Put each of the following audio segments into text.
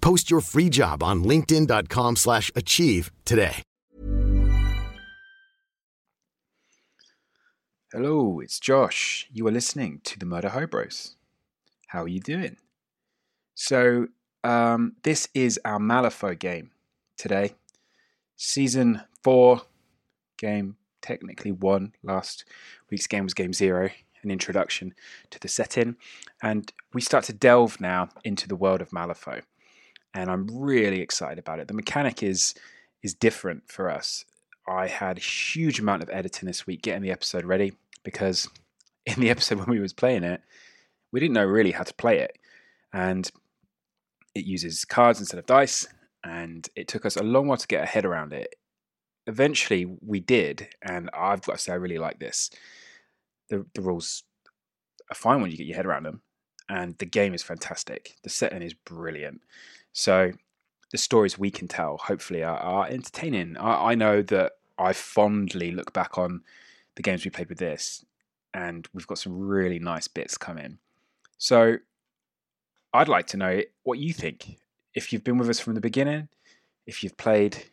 Post your free job on linkedin.com/achieve slash achieve today. Hello, it's Josh. You are listening to the Murder Hobros. How are you doing? So, um, this is our Malifaux game today. Season 4, game technically 1. Last week's game was game 0, an introduction to the setting. And we start to delve now into the world of Malifaux. And I'm really excited about it. The mechanic is is different for us. I had a huge amount of editing this week getting the episode ready because in the episode when we was playing it, we didn't know really how to play it. And it uses cards instead of dice, and it took us a long while to get our head around it. Eventually we did, and I've got to say I really like this. The the rules are fine when you get your head around them, and the game is fantastic. The setting is brilliant. So the stories we can tell, hopefully, are, are entertaining. I, I know that I fondly look back on the games we played with this, and we've got some really nice bits coming. So I'd like to know what you think. If you've been with us from the beginning, if you've played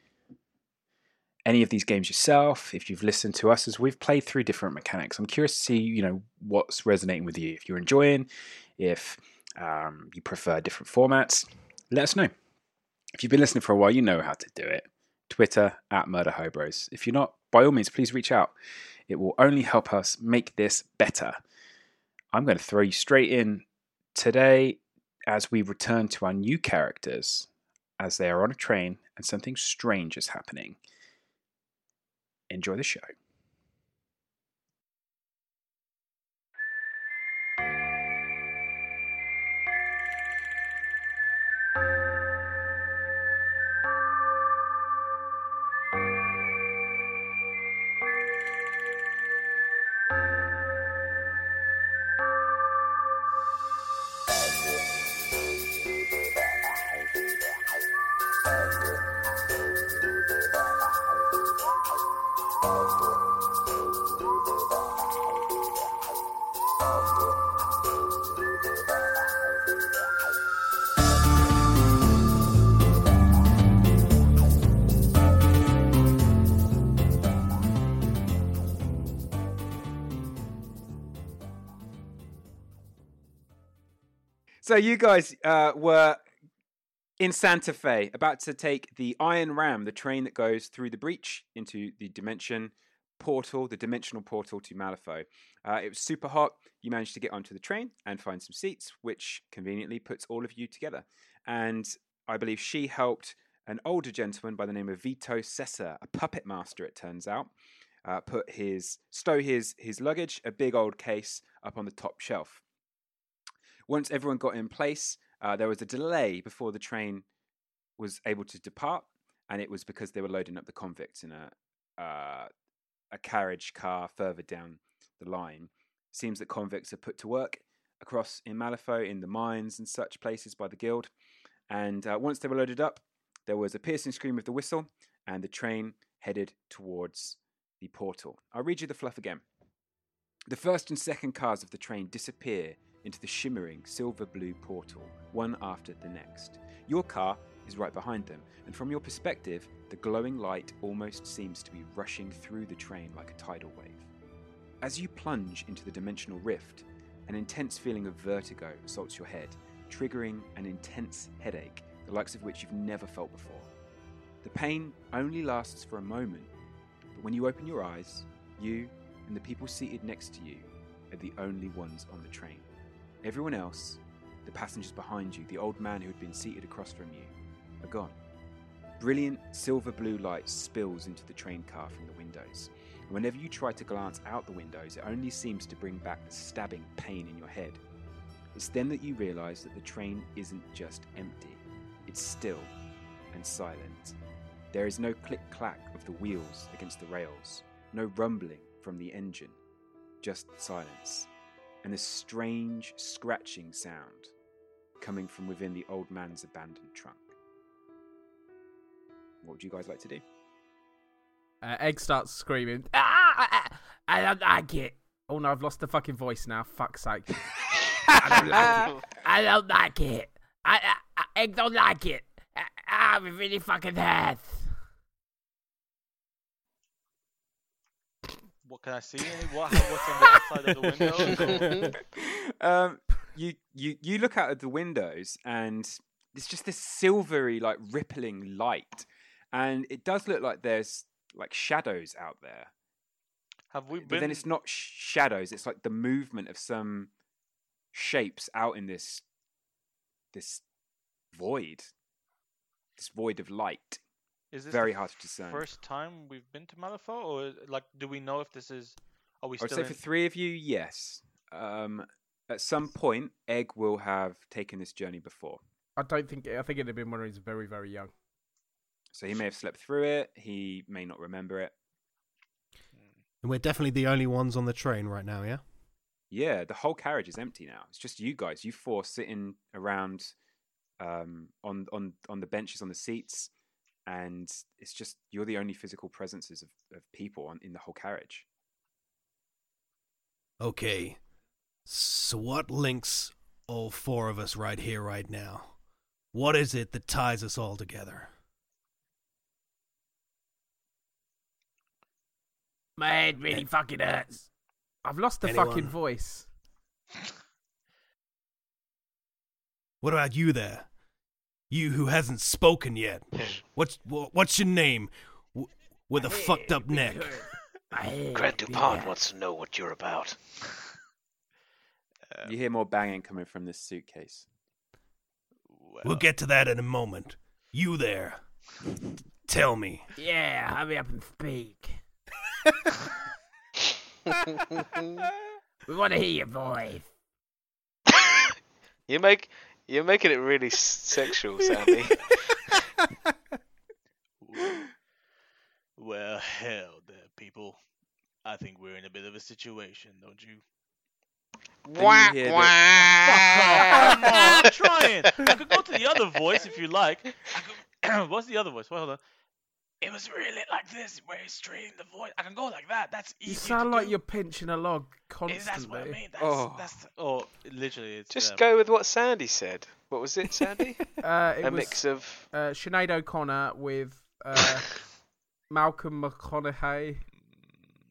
any of these games yourself, if you've listened to us as we've played through different mechanics, I'm curious to see, you know, what's resonating with you. If you're enjoying, if um, you prefer different formats, let us know. If you've been listening for a while, you know how to do it. Twitter at Murder Hobros. If you're not, by all means, please reach out. It will only help us make this better. I'm going to throw you straight in today as we return to our new characters as they are on a train and something strange is happening. Enjoy the show. So you guys uh, were in Santa Fe, about to take the Iron Ram, the train that goes through the breach into the dimension portal, the dimensional portal to Malifaux. Uh, it was super hot. You managed to get onto the train and find some seats, which conveniently puts all of you together. And I believe she helped an older gentleman by the name of Vito Sessa, a puppet master, it turns out, uh, put his stow his his luggage, a big old case, up on the top shelf. Once everyone got in place, uh, there was a delay before the train was able to depart, and it was because they were loading up the convicts in a uh, a carriage car further down the line. Seems that convicts are put to work across in Malifaux in the mines and such places by the guild. And uh, once they were loaded up, there was a piercing scream of the whistle, and the train headed towards the portal. I'll read you the fluff again. The first and second cars of the train disappear into the shimmering silver blue portal, one after the next. Your car is right behind them, and from your perspective, the glowing light almost seems to be rushing through the train like a tidal wave. As you plunge into the dimensional rift, an intense feeling of vertigo assaults your head, triggering an intense headache, the likes of which you've never felt before. The pain only lasts for a moment, but when you open your eyes, you and the people seated next to you are the only ones on the train. Everyone else, the passengers behind you, the old man who had been seated across from you, are gone. Brilliant silver blue light spills into the train car from the windows. And whenever you try to glance out the windows, it only seems to bring back the stabbing pain in your head. It's then that you realize that the train isn't just empty, it's still and silent. There is no click clack of the wheels against the rails, no rumbling from the engine, just silence, and a strange scratching sound coming from within the old man's abandoned trunk. What would you guys like to do? Uh, Egg starts screaming. Ah, I, I don't like it. Oh no, I've lost the fucking voice now. Fuck's sake. I don't like it. I don't like it. I, I, I Egg don't like it. I, I'm really fucking hurt. What can I see? What, what's on the outside of the window? um, you you you look out of the windows and it's just this silvery like rippling light, and it does look like there's like shadows out there. Have we But then it's not sh- shadows; it's like the movement of some shapes out in this this void, this void of light. Is this Very hard to discern. First time we've been to Malifaux, or like, do we know if this is? Are we I would still say in? for three of you, yes. Um, at some point, Egg will have taken this journey before. I don't think. I think it'd have been when he was very, very young. So he may have slept through it. He may not remember it. And we're definitely the only ones on the train right now, yeah? Yeah, the whole carriage is empty now. It's just you guys, you four sitting around um, on on on the benches on the seats, and it's just you're the only physical presences of, of people on, in the whole carriage. Okay. So what links all four of us right here, right now? What is it that ties us all together? My head really fucking hurts. I've lost the Anyone? fucking voice. What about you there? You who hasn't spoken yet. What's what's your name? W- with a fucked up neck. Grant Dupont wants to know what you're about. You hear more banging coming from this suitcase. We'll get to that in a moment. You there. Tell me. Yeah, hurry up and speak. We want to hear your voice. you make you're making it really sexual, Sandy. Well, hell, there, people. I think we're in a bit of a situation, don't you? Then you hear that- Come I'm trying. I could go to the other voice if you like. I could... What's the other voice? Well, hold on. It was really like this, where it's straining the voice. I can go like that. That's easy. You sound to like do. you're pinching a log constantly. That's what I mean. That's, Oh. that's the- oh, literally, it's Just um, go with what Sandy said. What was it, Sandy? Uh, it a was mix of uh, Sinead O'Connor with uh, Malcolm McConaughey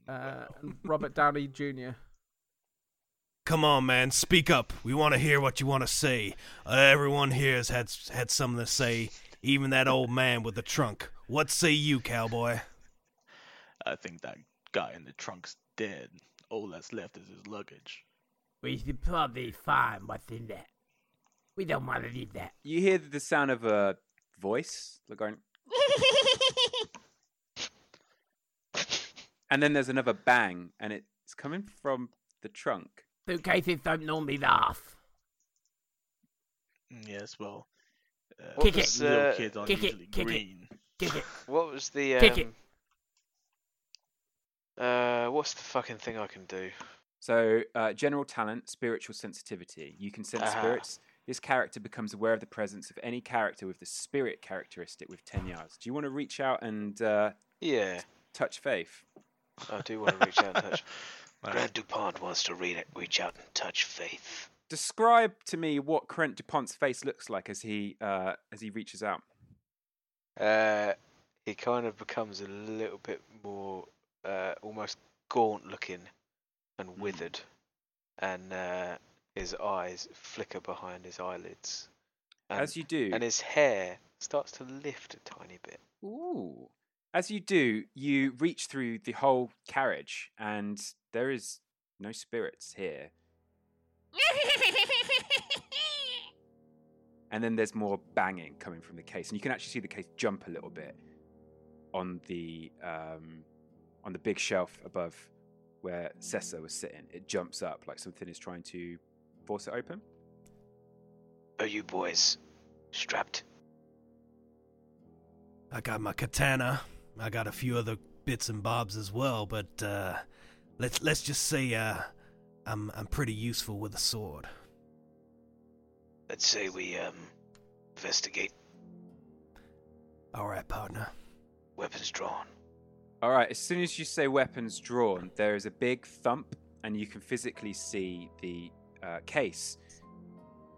uh, and Robert Downey Jr. Come on, man, speak up. We want to hear what you want to say. Uh, everyone here has had had something to say. Even that old man with the trunk. What say you, cowboy? I think that guy in the trunk's dead. All that's left is his luggage. We should probably find what's in there. We don't want to leave that. You hear the sound of a voice like and then there's another bang, and it's coming from the trunk. Suitcases don't normally laugh. Mm, Yes, well, uh, Kick it. little uh, kids aren't kick it, usually kick it. green. Kick it. what was the um, Kick it. Uh, what's the fucking thing I can do? So, uh, general talent, spiritual sensitivity. You can sense Aha. spirits. This character becomes aware of the presence of any character with the spirit characteristic with 10 yards. Do you want to reach out and uh, Yeah, touch Faith? I do want to reach out and touch. Right. Grant Dupont wants to read it, reach out and touch Faith. Describe to me what Crent Dupont's face looks like as he uh, as he reaches out. Uh, he kind of becomes a little bit more uh, almost gaunt looking and withered, and uh, his eyes flicker behind his eyelids. And, As you do, and his hair starts to lift a tiny bit. Ooh. As you do, you reach through the whole carriage, and there is no spirits here. And then there's more banging coming from the case, and you can actually see the case jump a little bit on the um, on the big shelf above where Cessa was sitting. It jumps up like something is trying to force it open. Are you boys strapped? I got my katana. I got a few other bits and bobs as well, but uh, let's let's just say uh, I'm I'm pretty useful with a sword. Let's say we um investigate. All right, partner. Weapons drawn. All right, as soon as you say weapons drawn, there is a big thump, and you can physically see the uh, case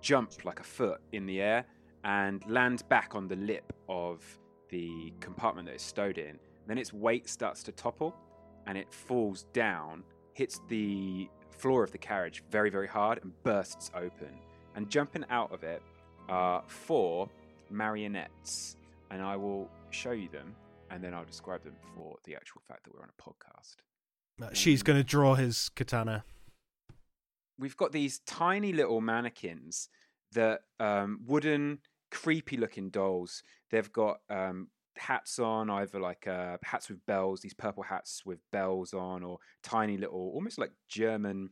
jump like a foot in the air and land back on the lip of the compartment that it's stowed in. Then its weight starts to topple and it falls down, hits the floor of the carriage very, very hard, and bursts open. And jumping out of it are four marionettes, and I will show you them and then I'll describe them for the actual fact that we're on a podcast. Uh, Shi's going to draw his katana. We've got these tiny little mannequins that um, wooden, creepy looking dolls. They've got um, hats on, either like uh, hats with bells, these purple hats with bells on, or tiny little, almost like German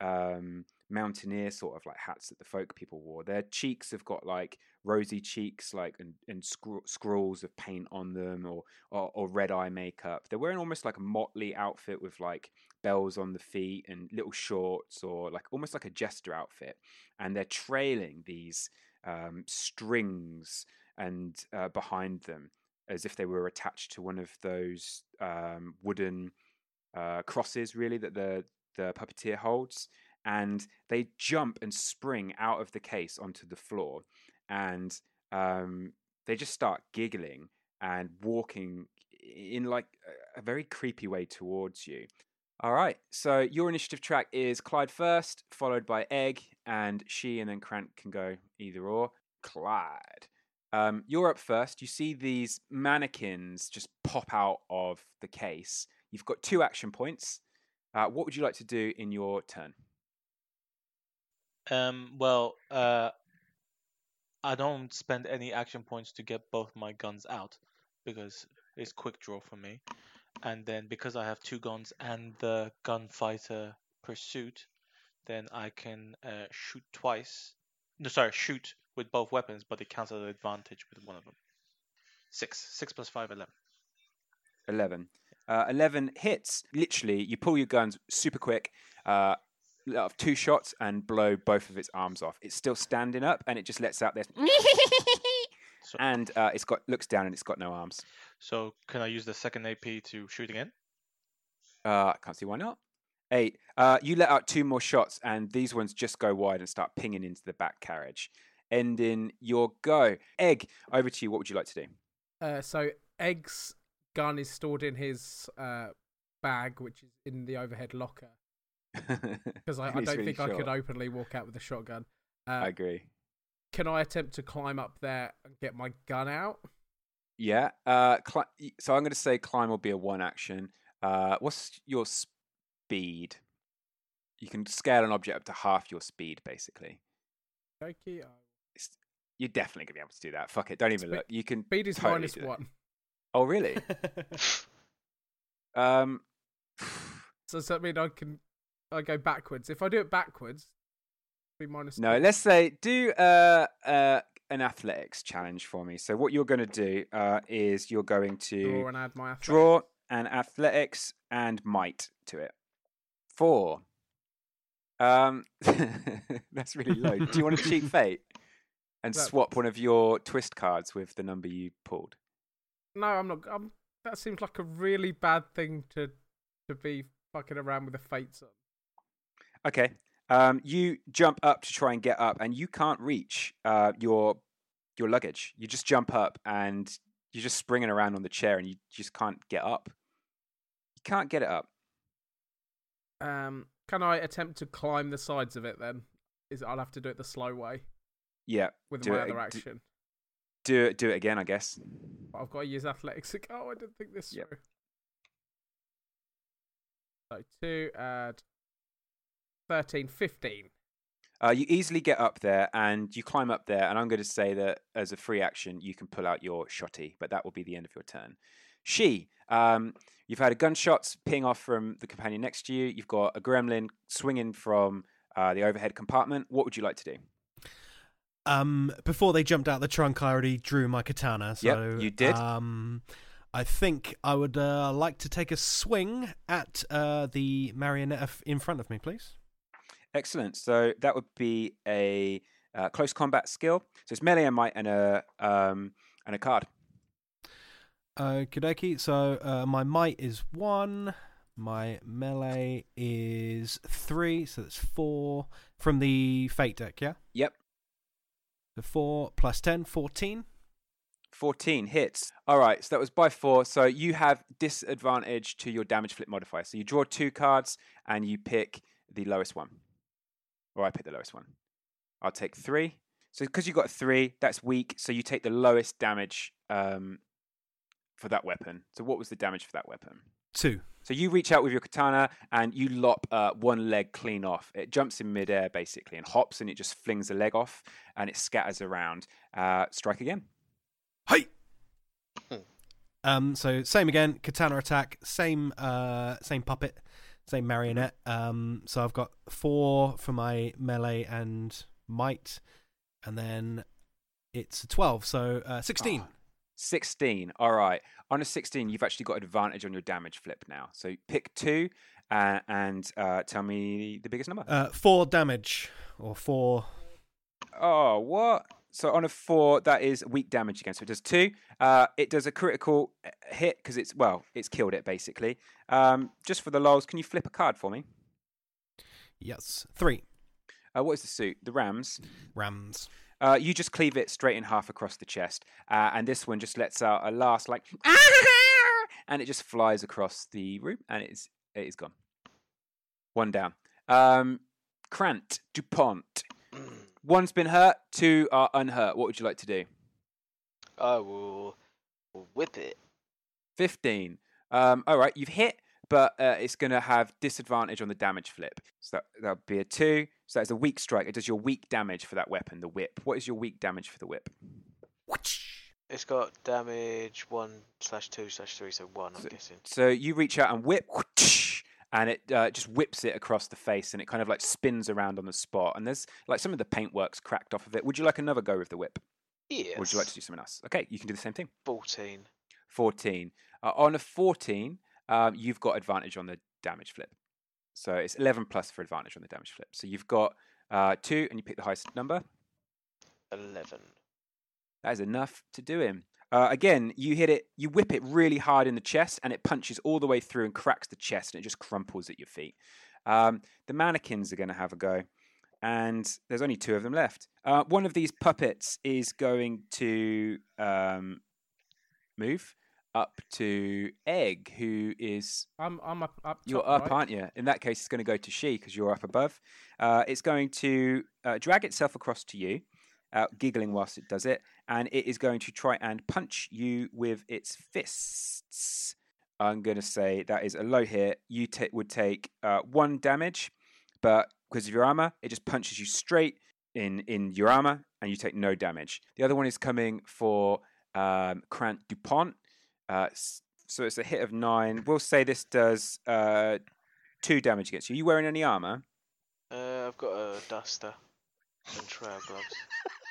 um, mountaineer sort of like hats that the folk people wore. Their cheeks have got like rosy cheeks, like and, and scr- scrawls of paint on them, or, or or red eye makeup. They're wearing almost like a motley outfit with like bells on the feet and little shorts, or like almost like a jester outfit. And they're trailing these um, strings and uh, behind them as if they were attached to one of those um, wooden uh, crosses, really that the the puppeteer holds and they jump and spring out of the case onto the floor and um, they just start giggling and walking in like a very creepy way towards you. All right so your initiative track is clyde first followed by egg and Shi and then krant can go either or. Clyde. Um, you're up first. You see these mannequins just pop out of the case. You've got two action points. Uh, what would you like to do in your turn? Um, well, uh, I don't spend any action points to get both my guns out because it's quick draw for me. And then because I have two guns and the gunfighter pursuit, then I can uh, shoot twice. No, sorry, shoot with both weapons, but it counts as an advantage with one of them. Six. Six plus five, eleven. 11. Uh, 11 hits. Literally, you pull your guns super quick, uh, let off two shots, and blow both of its arms off. It's still standing up, and it just lets out this. So, and uh, it's got looks down, and it's got no arms. so can I use the second AP to shoot again? Uh, I can't see why not. Eight. Uh, you let out two more shots, and these ones just go wide and start pinging into the back carriage, ending your go. Egg, over to you. What would you like to do? Uh, so Egg's gun is stored in his uh, bag, which is in the overhead locker. Because I, I don't really think I could openly walk out with a shotgun. Uh, I agree. can I attempt to climb up there and get my gun out? Yeah. Uh, cli- so I'm going to say climb will be a one action. Uh, what's your speed? You can scale an object up to half your speed, basically. Okay, It's, you're definitely going to be able to do that. Fuck it. Don't even look. You can. speed is totally minus one. Oh, really? um, So does that mean I can I go backwards? If I do it backwards, be minus. no, two. let's say do uh, uh, an athletics challenge for me. So what you're going to do uh, is you're going to draw and add my athletics. draw an athletics and might to it. Four. Um, that's really low. Do you want to cheat fate and That- swap one of your twist cards with the number you pulled? No, I'm not. I'm, that seems like a really bad thing to to be fucking around with the fates on. Okay. Um, you jump up to try and get up, and you can't reach uh, your your luggage. You just jump up, and you're just springing around on the chair and you just can't get up. You can't get it up. Um, can I attempt to climb the sides of it then? Is I'll have to do it the slow way Yeah, with do my it, other do- action. Do it. Do it again, I guess. I've got to use athletics. Oh, I didn't think this Yep. through. So two add 13, 15. Uh, you easily get up there and you climb up there, and I'm going to say that as a free action, you can pull out your shotty, but that will be the end of your turn. Shi, um, you've had a gunshot ping off from the companion next to you. You've got a gremlin swinging from uh, the overhead compartment. What would you like to do? Um, before they jumped out the trunk, I already drew my katana. So you did. Um, I think I would uh, like to take a swing at uh, the marionette in front of me, please. Excellent. So that would be a uh, close combat skill. So it's melee and might and a um, and a card. Okie. So uh, my might is one. My melee is three. So that's four from the fate deck. Yeah. Yep. So four plus 10, 14. 14 hits. All right, so that was by four. So you have disadvantage to your damage flip modifier. So you draw two cards and you pick the lowest one. Or I pick the lowest one. I'll take three. So because you've got three, that's weak. So you take the lowest damage um, for that weapon. So what was the damage for that weapon? Two. So you reach out with your katana and you lop uh, one leg clean off. It jumps in midair basically and hops and it just flings the leg off and it scatters around. Uh, strike again. Hey. Um. So same again. Katana attack. Same. Uh. Same puppet. Same marionette. Um. So I've got four for my melee and might, and then it's a twelve. So uh, sixteen. Oh, 16. All right. On a 16, you've actually got advantage on your damage flip now. So pick two uh, and uh, tell me the biggest number. Uh. Four damage or four. oh, what? So on a four, that is weak damage again. So it does two. Uh, it does a critical hit because it's, well, it's killed it basically. Um, just for the lols, can you flip a card for me? Yes. Three. Uh, what is the suit? The Rams. Rams. Uh, you just cleave it straight in half across the chest, uh, and this one just lets out a last like, and it just flies across the room, and it's it is gone. One down. Um, Krant Dupont. One's been hurt. Two are unhurt. What would you like to do? I will whip it. Fifteen. Um, all right, you've hit, but uh, it's going to have disadvantage on the damage flip. So that that'll be a two. So that's a weak strike. It does your weak damage for that weapon, the whip. What is your weak damage for the whip? It's got damage one slash two slash three, so one. I'm So- guessing. So you reach out and whip, and it uh, just whips it across the face, and it kind of like spins around on the spot. And there's like some of the paintwork's cracked off of it. Would you like another go with the whip? Yes. Or would you like to do something else? Okay, you can do the same thing. Fourteen. 14. Uh, on a 14, um, you've got advantage on the damage flip. So it's 11 plus for advantage on the damage flip. So you've got uh, two, and you pick the highest number. Eleven. That is enough to do him. Uh, again, you hit it, you whip it really hard in the chest, and it punches all the way through and cracks the chest, and it just crumples at your feet. Um, the mannequins are going to have a go, and there's only two of them left. Uh, one of these puppets is going to um, move up to Egg, who is I'm I'm up. up you're up, right? aren't you? In that case, it's going to go to Shi because you're up above. Uh, it's going to uh, drag itself across to you, uh, giggling whilst it does it, and it is going to try and punch you with its fists. I'm going to say that is a low hit. You ta would take uh, one damage, but because of your armor, it just punches you straight in in your armor, and you take no damage. The other one is coming for um, Krant Dupont. Uh, so it's a hit of nine. We'll say this does uh, two damage against you. Are you wearing any armor? Uh, I've got a duster and trail gloves.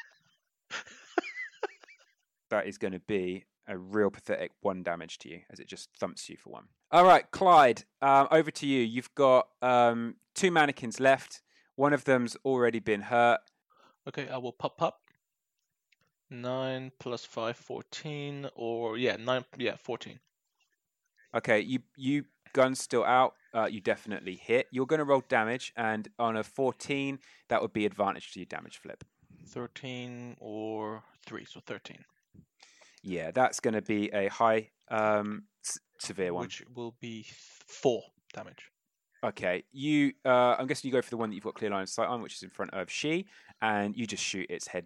That is going to be a real pathetic one damage to you as it just thumps you for one. All right, Clyde, um, over to you. You've got um, two mannequins left. One of them's already been hurt. Okay, I will pop pop. Nine plus five, fourteen, or yeah, nine, yeah, fourteen. Okay, you you gun's still out. Uh, you definitely hit. You're going to roll damage, and on a 14, that would be advantage to your damage flip. Thirteen or three, so thirteen. Yeah, that's going to be a high um, s- severe one. which will be four damage. Okay, you. Uh, I'm guessing you go for the one that you've got clear line of sight on, which is in front of Shi, and you just shoot its head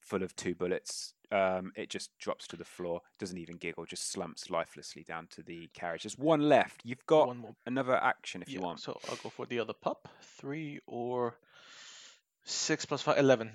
full of two bullets. Um, it just drops to the floor, doesn't even giggle, just slumps lifelessly down to the carriage. There's one left. You've got One more. another action if you Yeah, want. So I'll go for the other pup. Three or six plus five, eleven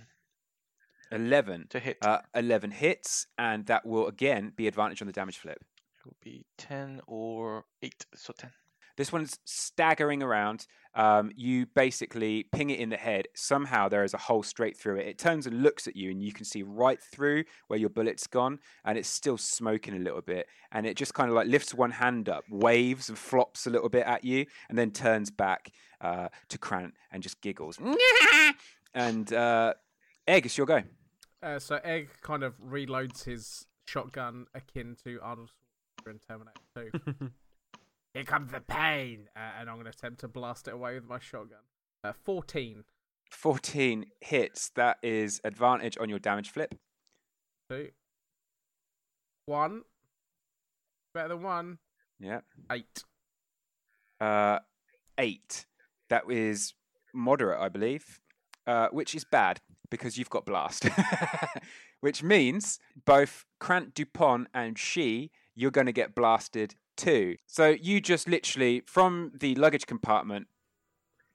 Eleven. to hit. Uh, Eleven hits, and that will again be advantage on the damage flip. it will be ten or eight. So ten. This one's staggering around. Um, you basically ping it in the head. Somehow there is a hole straight through it. It turns and looks at you, and you can see right through where your bullet's gone, and it's still smoking a little bit. And it just kind of like lifts one hand up, waves and flops a little bit at you, and then turns back uh, to Krant and just giggles. and uh, Egg, it's your go. Uh, so Egg kind of reloads his shotgun akin to Arnold Schwarzenegger in Terminator 2. Here comes the pain, uh, and I'm going to attempt to blast it away with my shotgun. Uh, 14. 14 hits. That is advantage on your damage flip. Two. One. Better than one. Yeah. Eight. Uh, eight. That is moderate, I believe, uh, which is bad because you've got blast. which means both Krant Dupont and Shi, you're going to get blasted too. So you just literally, from the luggage compartment,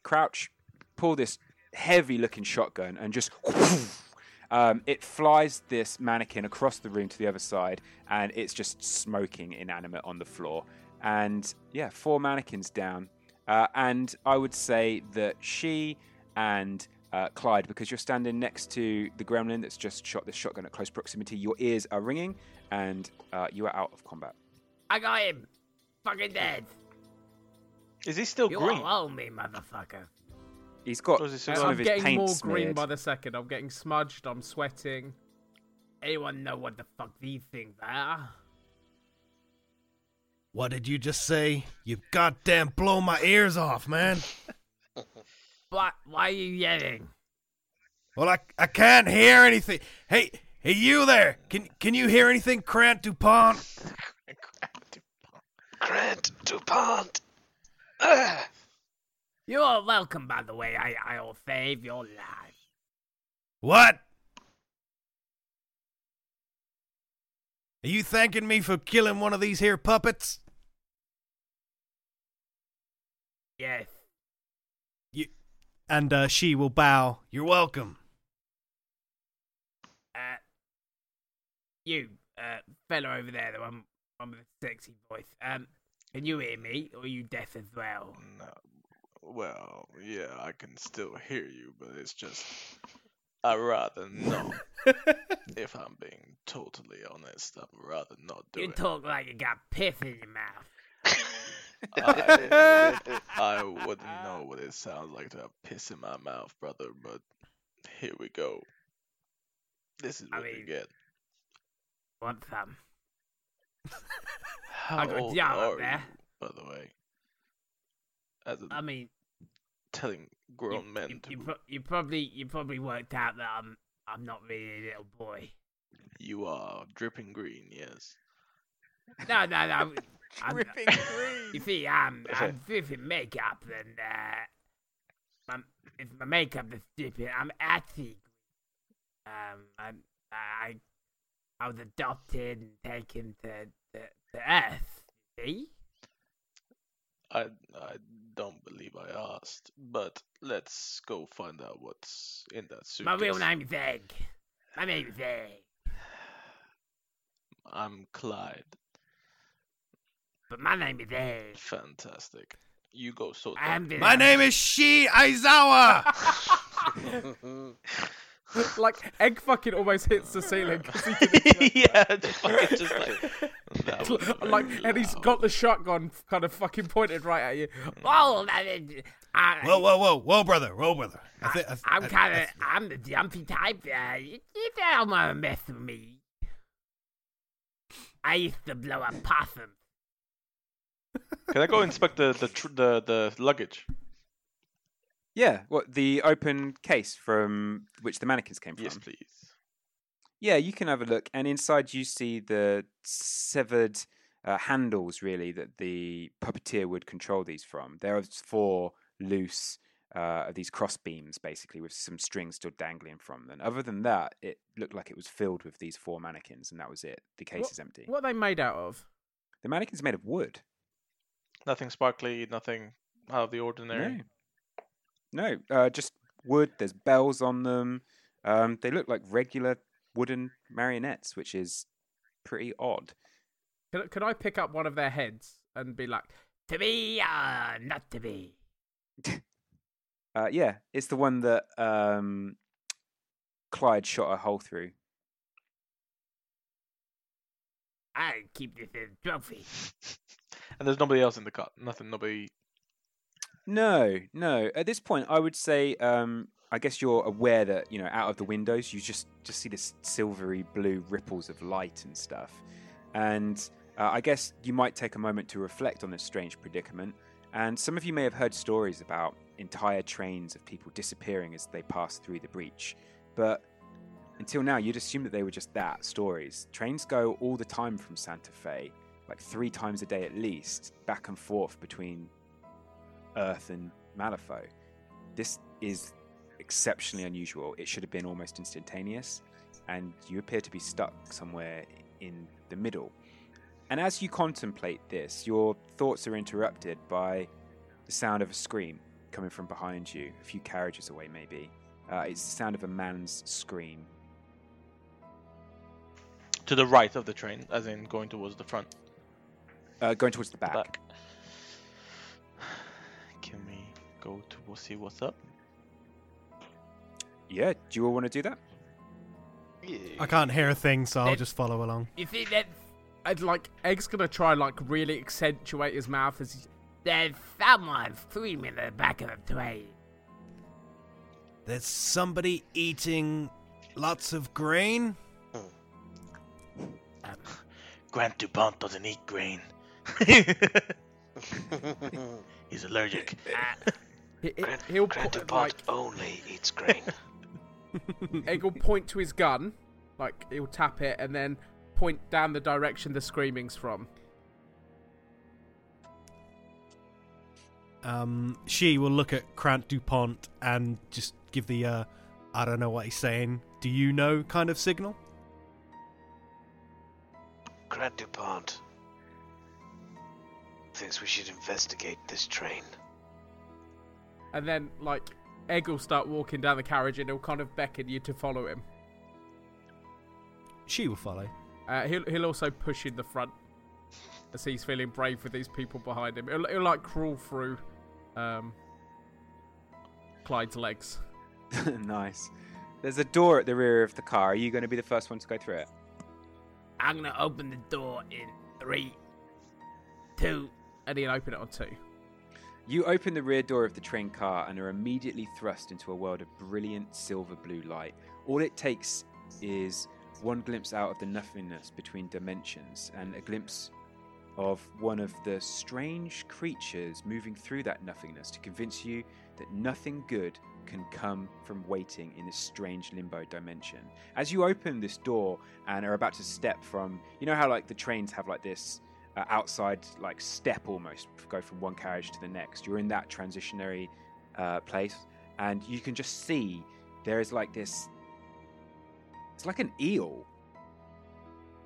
crouch, pull this heavy looking shotgun and just. Um, it flies this mannequin across the room to the other side, and it's just smoking inanimate on the floor. And yeah, four mannequins down. Uh, and I would say that Shi and uh, Clyde, because you're standing next to the gremlin that's just shot this shotgun at close proximity, your ears are ringing, and uh, you are out of combat. I got him. Fucking dead. Is he still You green? all owe me, motherfucker. He's got Or some I'm his getting paint more smeared. green by the second. I'm getting smudged. I'm sweating. Anyone know what the fuck these things are? What did you just say? You goddamn blow my ears off, man. What? Why are you yelling? Well, I, I can't hear anything. Hey, hey, you there? Can can you hear anything, Krant Dupont? Grant DuPont. Grant DuPont. You are welcome, by the way. I I'll save your life. What? Are you thanking me for killing one of these here puppets? Yes. You and uh, she will bow. You're welcome. Uh, you, uh, fella over there, the one, one with the sexy voice. Um, can you hear me, or are you deaf as well? No. Well, yeah, I can still hear you, but it's just I'd rather not. if I'm being totally honest, I'd rather not do You it. You talk like you got piss in your mouth. I, I wouldn't know what it sounds like to have piss in my mouth, brother, but here we go. This is I what you mean- get. Want some? How got old jar up are there. you, by the way? As in I mean, telling you, grown men you, to you, pro- you probably you probably worked out that I'm I'm not really a little boy. you are dripping green, yes. No, no, no. I'm, you see, I'm I'm dripping makeup, and uh, my, it's my makeup is dripping. I'm actually, um, I'm, I I was adopted and taken to to, to Earth. See? I I don't believe I asked, but let's go find out what's in that suit. My real name is Egg. My name is Egg. I'm Clyde. But my name is Egg. Fantastic. You go so. I am that. the My name is Shi Aizawa. like egg fucking almost hits the ceiling. he yeah, just fucking just like that like, very and he's got the shotgun kind of fucking pointed right at you. Oh, I, whoa, whoa, whoa, whoa, brother, whoa, brother. I thi- I thi- I'm kind of, I'm the jumpy type. Uh, you, you don't want to mess with me. I used to blow up possums. Can I go inspect the the tr- the, the luggage? Yeah, what the open case from which the mannequins came from? Yes, please. Yeah, you can have a look, and inside you see the severed uh, handles, really, that the puppeteer would control these from. There are four loose uh, of these cross beams, basically, with some strings still dangling from them. Other than that, it looked like it was filled with these four mannequins, and that was it. The case What- is empty. What are they made out of? The mannequin's made of wood. Nothing sparkly, nothing out of the ordinary. No, no, uh, just wood. There's bells on them. Um, they look like regular wooden marionettes, which is pretty odd. Could, could I pick up one of their heads and be like, To be or not to be? Uh, yeah, it's the one that um, Clyde shot a hole through. I keep this as a trophy. And there's nobody else in the cut. Nothing. Nobody. No, no. At this point, I would say, um, I guess you're aware that you know, out of the windows, you just just see this silvery blue ripples of light and stuff. And uh, I guess you might take a moment to reflect on this strange predicament. And some of you may have heard stories about entire trains of people disappearing as they pass through the breach. But until now, you'd assume that they were just that stories. Trains go all the time from Santa Fe, like three times a day at least, back and forth between Earth and Malifaux. This is exceptionally unusual. It should have been almost instantaneous, and you appear to be stuck somewhere in the middle. And as you contemplate this, your thoughts are interrupted by the sound of a scream coming from behind you, a few carriages away, maybe. Uh, it's the sound of a man's scream. To the right of the train, as in going towards the front. Uh, going towards the back. Back. Can we go to we'll see what's up? Yeah, do you all want to do that? I can't hear a thing, so I'll That- just follow along. You see that? I'd like Egg's gonna try like really accentuate his mouth as he, There's someone screaming in the back of the train. There's somebody eating lots of grain. Um, Grant Dupont doesn't eat grain. He's allergic. he, he- Grant, he'll Grant po- DuPont like only eats grain. Egg will point to his gun, like he'll tap it, and then point down the direction the screaming's from. Um, Shi will look at Krant Dupont and just give the uh, I don't know what he's saying. Do you know kind of signal? Grant DuPont thinks we should investigate this train. And then like Egg will start walking down the carriage, and he'll kind of beckon you to follow him. She will follow. Uh, he'll he'll also push in the front as he's feeling brave with these people behind him. He'll, he'll like crawl through um, Clyde's legs. nice. There's a door at the rear of the car. Are you going to be the first one to go through it? I'm gonna open the door in three, two. And he'll open it on two. You open the rear door of the train car and are immediately thrust into a world of brilliant silver blue light. All it takes is one glimpse out of the nothingness between dimensions and a glimpse of one of the strange creatures moving through that nothingness to convince you that nothing good can come from waiting in this strange limbo dimension. As you open this door and are about to step from, you know how like the trains have like this uh, outside like step almost go from one carriage to the next. You're in that transitionary uh, place and you can just see there is like this it's like an eel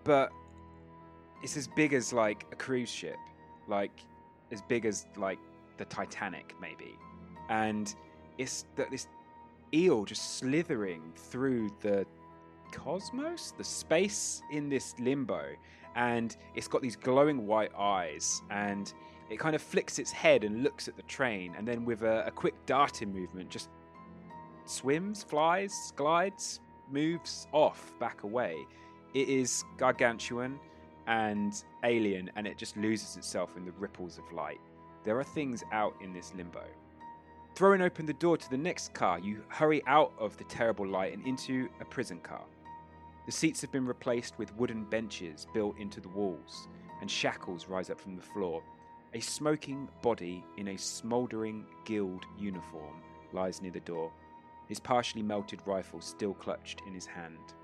but it's as big as like a cruise ship like as big as like the titanic maybe. And it's that this eel just slithering through the cosmos the space in this limbo and it's got these glowing white eyes and it kind of flicks its head and looks at the train and then with a, a quick darting movement just swims flies glides moves off back away. It is gargantuan and alien and it just loses itself in the ripples of light. There are things out in this limbo. Throwing open the door to the next car. You hurry out of the terrible light and into a prison car the seats have been replaced with wooden benches built into the walls, and shackles rise up from the floor. A smoking body in a smouldering guild uniform lies near the door, his partially melted rifle still clutched in his hand.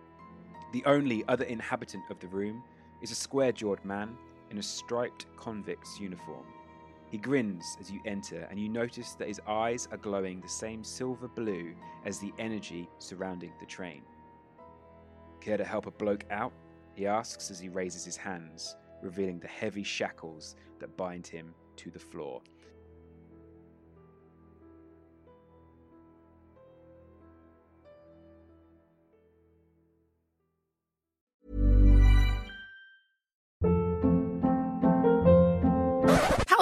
The only other inhabitant of the room is a square jawed man in a striped convict's uniform. He grins as you enter, and you notice that his eyes are glowing the same silver blue as the energy surrounding the train. Care to help a bloke out? He asks as he raises his hands, revealing the heavy shackles that bind him to the floor.